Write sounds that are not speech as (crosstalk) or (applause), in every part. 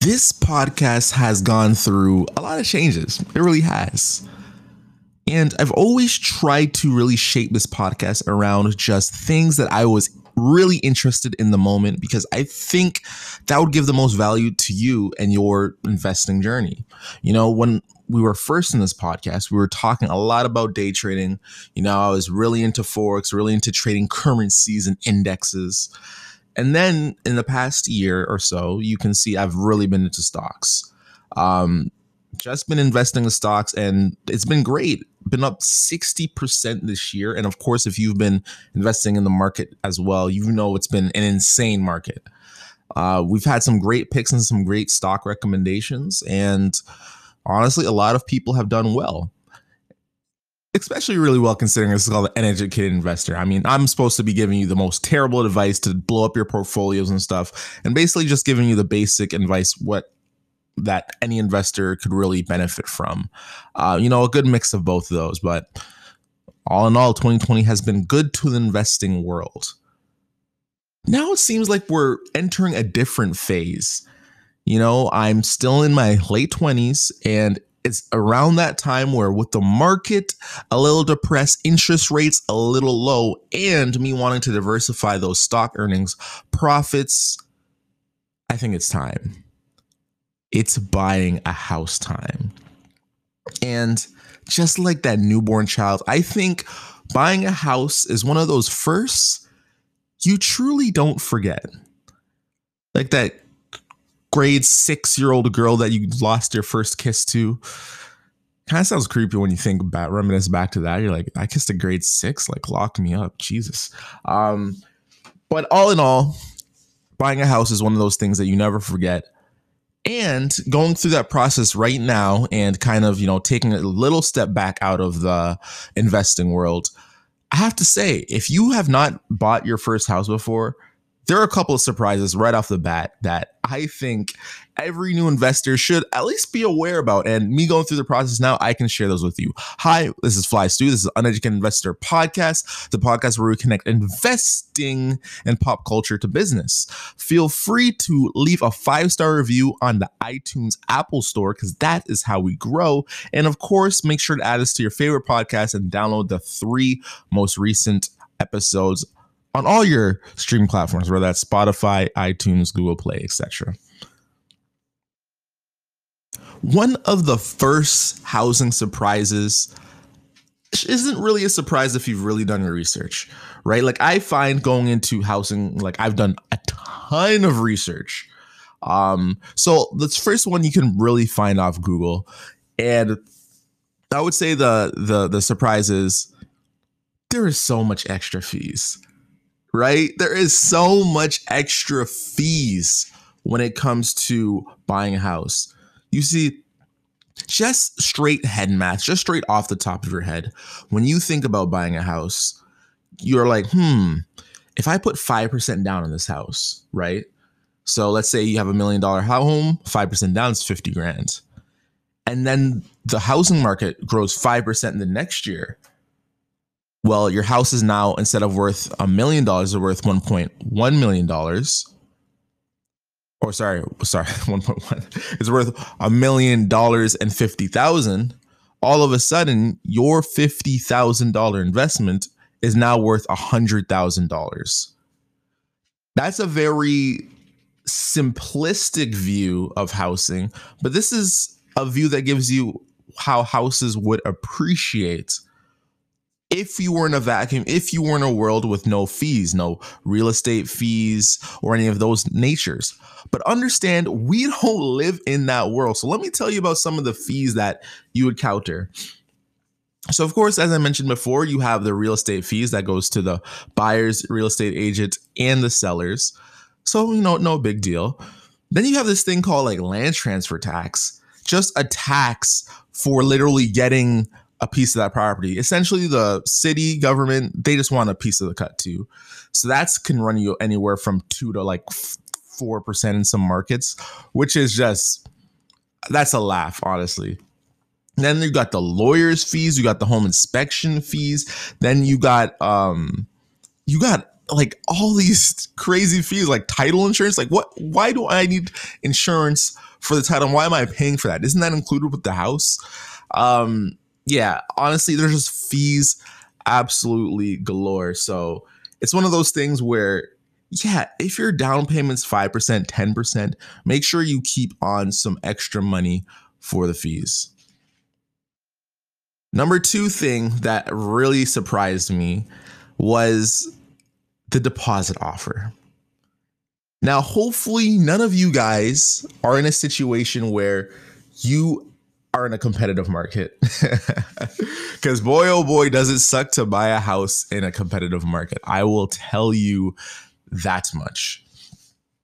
this podcast has gone through a lot of changes. It really has. And I've always tried to really shape this podcast around just things that I was really interested in the moment because I think that would give the most value to you and your investing journey. You know, when we were first in this podcast, we were talking a lot about day trading. You know, I was really into Forex, really into trading currencies and indexes. And then in the past year or so, you can see I've really been into stocks. Um, just been investing in stocks and it's been great. Been up 60% this year. And of course, if you've been investing in the market as well, you know it's been an insane market. Uh, we've had some great picks and some great stock recommendations. And honestly, a lot of people have done well especially really well considering this is called Uneducated Investor. I mean, I'm supposed to be giving you the most terrible advice to blow up your portfolios and stuff, and basically just giving you the basic advice what that any investor could really benefit from. Uh, you know, a good mix of both of those. But all in all, 2020 has been good to the investing world. Now it seems like we're entering a different phase. You know, I'm still in my late 20s, and it's around that time where with the market a little depressed, interest rates a little low, and me wanting to diversify those stock earnings, profits, I think it's time. It's buying a house time. And just like that newborn child, I think buying a house is one of those firsts you truly don't forget. Like that grade six year old girl that you lost your first kiss to. Kind of sounds creepy when you think about reminisce back to that. You're like, I kissed a grade six, like lock me up, Jesus. Um, but all in all, buying a house is one of those things that you never forget. And going through that process right now and kind of, you know, taking a little step back out of the investing world, I have to say, if you have not bought your first house before, there are a couple of surprises right off the bat that I think every new investor should at least be aware about. And me going through the process now, I can share those with you. Hi, this is Fly Stu. This is Uneducated Investor Podcast, the podcast where we connect investing and pop culture to business. Feel free to leave a five star review on the iTunes Apple Store because that is how we grow. And of course, make sure to add us to your favorite podcast and download the three most recent episodes on all your streaming platforms, whether that's Spotify, iTunes, Google Play, etc. One of the first housing surprises isn't really a surprise if you've really done your research, right? Like I find going into housing, like I've done a ton of research. Um, so the first one you can really find off Google, and I would say the the the surprise is there is so much extra fees right? There is so much extra fees when it comes to buying a house. You see, just straight head math, just straight off the top of your head, when you think about buying a house, you're like, hmm, if I put 5% down on this house, right? So let's say you have a million dollar home, 5% down is 50 grand. And then the housing market grows 5% in the next year well, your house is now instead of worth a million dollars, are worth one point one million dollars. Or sorry, sorry, (laughs) one point one. It's worth a million dollars and fifty thousand. All of a sudden, your fifty thousand dollar investment is now worth a hundred thousand dollars. That's a very simplistic view of housing, but this is a view that gives you how houses would appreciate if you were in a vacuum, if you were in a world with no fees, no real estate fees or any of those natures. But understand, we (laughs) don't live in that world. So let me tell you about some of the fees that you would counter. So of course, as I mentioned before, you have the real estate fees that goes to the buyers, real estate agent, and the sellers. So, you know, no big deal. Then you have this thing called like land transfer tax, just a tax for literally getting a piece of that property. Essentially, the city government they just want a piece of the cut too. So that's can run you anywhere from two to like four percent in some markets, which is just that's a laugh, honestly. Then you got the lawyers' fees, you got the home inspection fees, then you got um you got like all these crazy fees like title insurance like what why do i need insurance for the title why am i paying for that isn't that included with the house um yeah honestly there's just fees absolutely galore so it's one of those things where yeah if your down payment's 5% 10% make sure you keep on some extra money for the fees number two thing that really surprised me was the deposit offer. Now, hopefully, none of you guys are in a situation where you are in a competitive market. (laughs) Because boy, oh boy, does it suck to buy a house in a competitive market. I will tell you that much.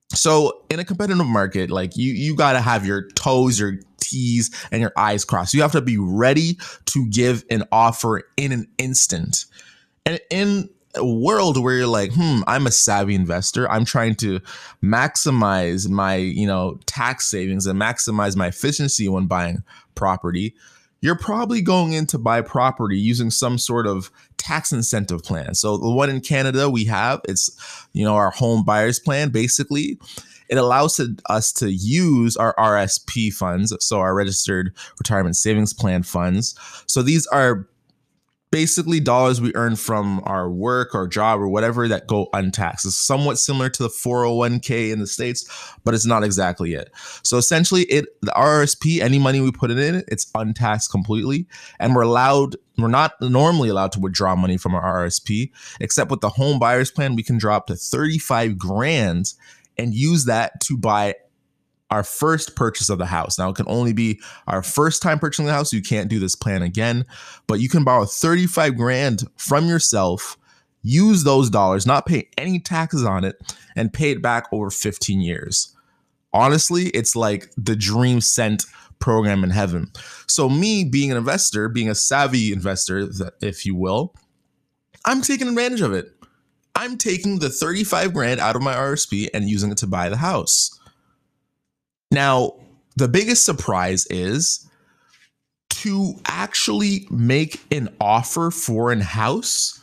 So, in a competitive market, like you, you got to have your toes, your T's, and your I's crossed. You have to be ready to give an offer in an instant. And in a world where you're like, hmm, I'm a savvy investor. I'm trying to maximize my, you know, tax savings and maximize my efficiency when buying property. You're probably going in to buy property using some sort of tax incentive plan. So the one in Canada we have, it's, you know, our home buyers plan. Basically, it allows us to use our RSP funds, so our registered retirement savings plan funds. So these are basically dollars we earn from our work or job or whatever that go untaxed. It's somewhat similar to the 401k in the States, but it's not exactly it. So essentially it the RRSP, any money we put in it, it's untaxed completely. And we're allowed, we're not normally allowed to withdraw money from our RRSP, except with the home buyers plan, we can drop to 35 grand and use that to buy our first purchase of the house. Now, it can only be our first time purchasing the house. You can't do this plan again, but you can borrow 35 grand from yourself, use those dollars, not pay any taxes on it, and pay it back over 15 years. Honestly, it's like the dream sent program in heaven. So, me being an investor, being a savvy investor, if you will, I'm taking advantage of it. I'm taking the 35 grand out of my RSP and using it to buy the house. Now, the biggest surprise is to actually make an offer for an house,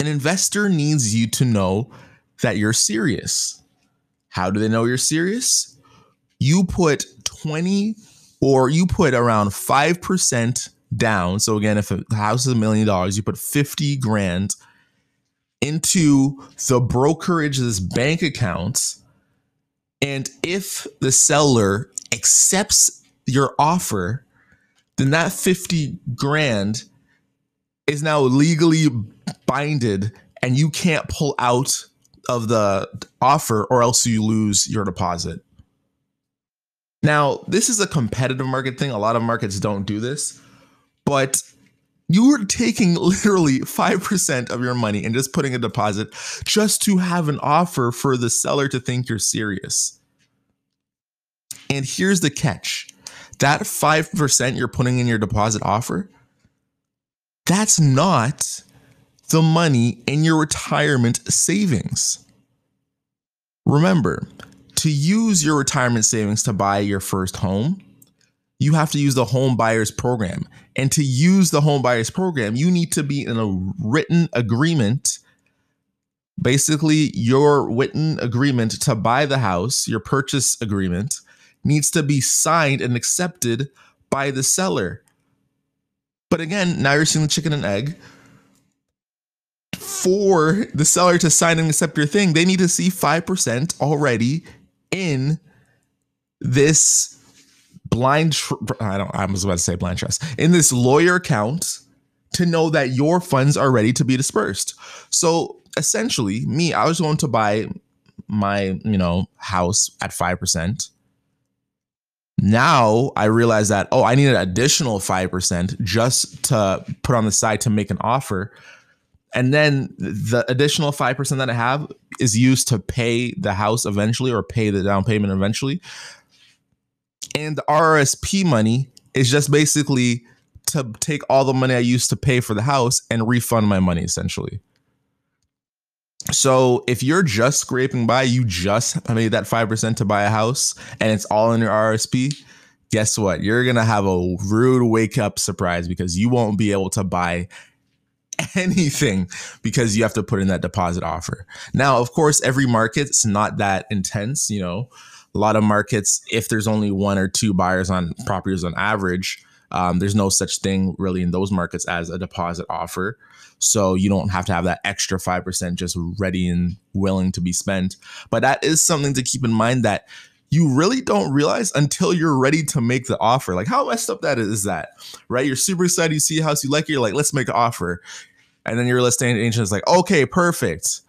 an investor needs you to know that you're serious. How do they know you're serious? You put 20 or you put around 5% down. So again, if a house is a million dollars, you put 50 grand into the brokerage's bank accounts and if the seller accepts your offer, then that 50 grand is now legally binded and you can't pull out of the offer or else you lose your deposit. Now, this is a competitive market thing. A lot of markets don't do this, but you're taking literally 5% of your money and just putting a deposit just to have an offer for the seller to think you're serious. And here's the catch that 5% you're putting in your deposit offer, that's not the money in your retirement savings. Remember, to use your retirement savings to buy your first home, you have to use the home buyers program. And to use the home buyers program, you need to be in a written agreement. Basically, your written agreement to buy the house, your purchase agreement, needs to be signed and accepted by the seller. But again, now you're seeing the chicken and egg. For the seller to sign and accept your thing, they need to see 5% already in this blind tr- I don't I was about to say blind trust in this lawyer account to know that your funds are ready to be dispersed. So essentially, me, I was going to buy my, you know, house at 5%. Now I realize that, oh, I need an additional 5% just to put on the side to make an offer. And then the additional 5% that I have is used to pay the house eventually or pay the down payment eventually. And the RSP money is just basically to take all the money I used to pay for the house and refund my money essentially. So if you're just scraping by, you just made that 5% to buy a house and it's all in your RSP, guess what? You're going to have a rude wake up surprise because you won't be able to buy anything because you have to put in that deposit offer. Now, of course, every market's not that intense. You know, a lot of markets, if there's only one or two buyers on properties on average, um, there's no such thing really in those markets as a deposit offer. So you don't have to have that extra 5% just ready and willing to be spent. But that is something to keep in mind that you really don't realize until you're ready to make the offer. Like how messed up that is that, right? You're super excited, you see a house you like, it, you're like, let's make an offer. And then your estate agent is like, okay, perfect.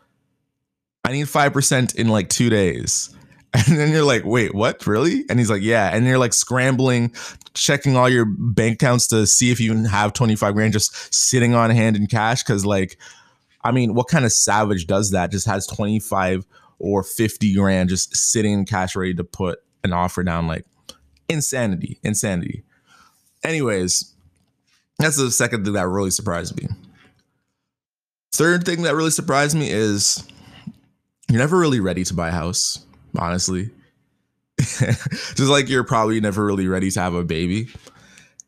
I need 5% in like two days. (laughs) And then you're like, wait, what? Really? And he's like, yeah. And you're like scrambling, checking all your bank accounts to see if you even have 25 grand just sitting on hand in cash. Cause like, I mean, what kind of savage does that? Just has 25 or 50 grand just sitting in cash ready to put an offer down. Like insanity, insanity. Anyways, that's the second thing that really surprised me. Third thing that really surprised me is you're never really ready to buy a house, honestly. (laughs) Just like you're probably never really ready to have a baby.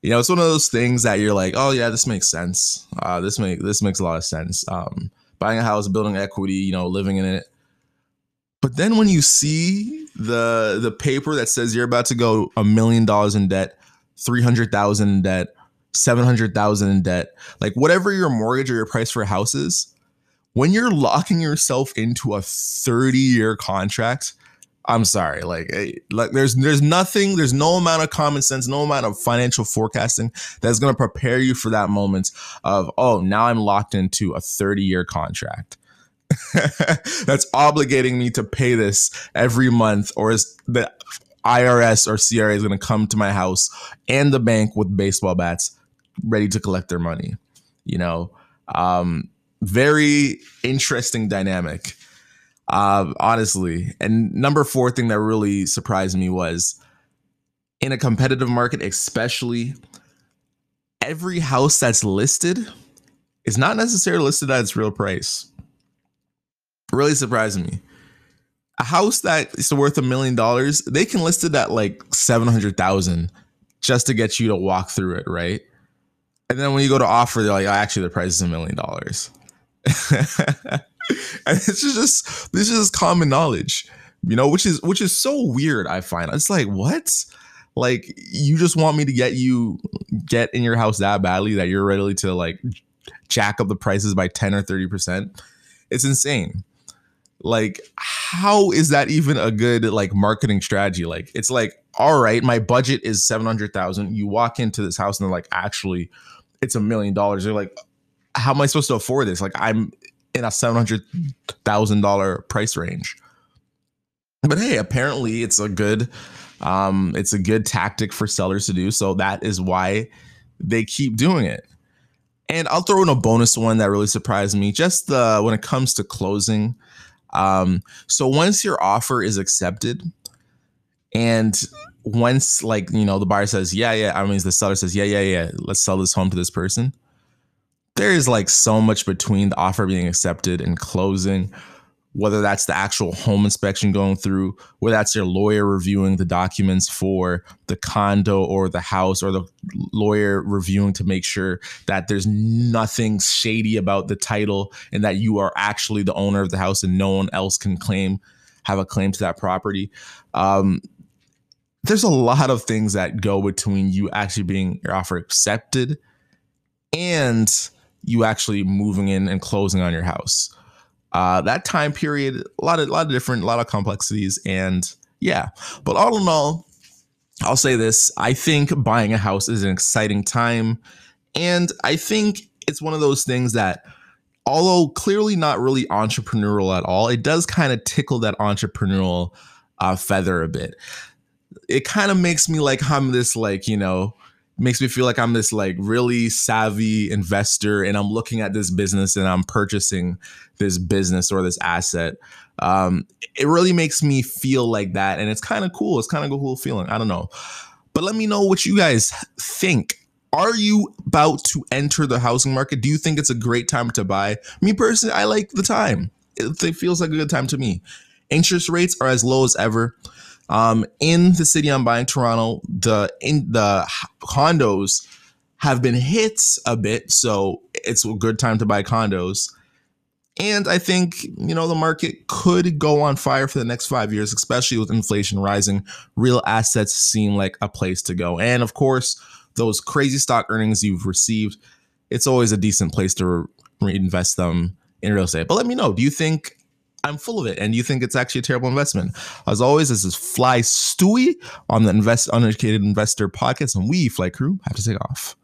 You know, it's one of those things that you're like, oh yeah, this makes sense. Uh, this make this makes a lot of sense. Um, buying a house, building equity, you know, living in it. But then when you see the the paper that says you're about to go a million dollars in debt, three hundred thousand in debt, 700,000 in debt, like whatever your mortgage or your price for a house is, when you're locking yourself into a 30 year contract, I'm sorry, like, like there's there's nothing, there's no amount of common sense, no amount of financial forecasting that's to prepare you for that moment of, oh, now I'm locked into a 30 year contract. (laughs) that's obligating me to pay this every month, or is the IRS or CRA is to come to my house and the bank with baseball bats ready to collect their money. You know, um, very interesting dynamic, uh, honestly. And number four thing that really surprised me was in a competitive market, especially every house that's listed is not necessarily listed at its real price. Really surprised me. A house that is worth a million dollars, they can list it at like 700,000 just to get you to walk through it, right? And then when you go to offer, they're like, oh, actually, the price is a million dollars. (laughs) (laughs) And this is just this is common knowledge, you know, which is which is so weird. I find it's like what, like you just want me to get you get in your house that badly that you're ready to like jack up the prices by ten or thirty percent. It's insane. Like, how is that even a good like marketing strategy? Like, it's like, all right, my budget is seven hundred thousand. You walk into this house and they're like, actually, it's a million dollars. They're like, how am I supposed to afford this? Like I'm in a seven hundred thousand dollar price range. But hey, apparently it's a good um it's a good tactic for sellers to do. So that is why they keep doing it. And I'll throw in a bonus one that really surprised me. Just the when it comes to closing. Um, so once your offer is accepted, and once like you know the buyer says yeah yeah i mean the seller says yeah yeah yeah let's sell this home to this person there is like so much between the offer being accepted and closing whether that's the actual home inspection going through whether that's your lawyer reviewing the documents for the condo or the house or the lawyer reviewing to make sure that there's nothing shady about the title and that you are actually the owner of the house and no one else can claim have a claim to that property. Um, there's a lot of things that go between you actually being your offer accepted and you actually moving in and closing on your house. Uh, that time period, a lot of lot of different, a lot of complexities, and yeah. But all in all, I'll say this: I think buying a house is an exciting time, and I think it's one of those things that, although clearly not really entrepreneurial at all, it does kind of tickle that entrepreneurial uh, feather a bit it kind of makes me like I'm this like, you know, makes me feel like I'm this like really savvy investor and I'm looking at this business and I'm purchasing this business or this asset. Um, it really makes me feel like that. And it's kind of cool. It's kind of a cool feeling. I don't know. But let me know what you guys think. Are you about to enter the housing market? Do you think it's a great time to buy? Me personally, I like the time. It, it feels like a good time to me. Interest rates are as low as ever. Um, in the city I'm buying, Toronto, the in the condos have been hit a bit, so it's a good time to buy condos. And I think, you know, the market could go on fire for the next five years, especially with inflation rising. Real assets seem like a place to go. And of course, those crazy stock earnings you've received, it's always a decent place to reinvest them in real estate. But let me know, do you think I'm full of it and you think it's actually a terrible investment? As always, this is Fly Stewie on the Invest Uneducated Investor podcast, and we, Fly Crew, have to take off.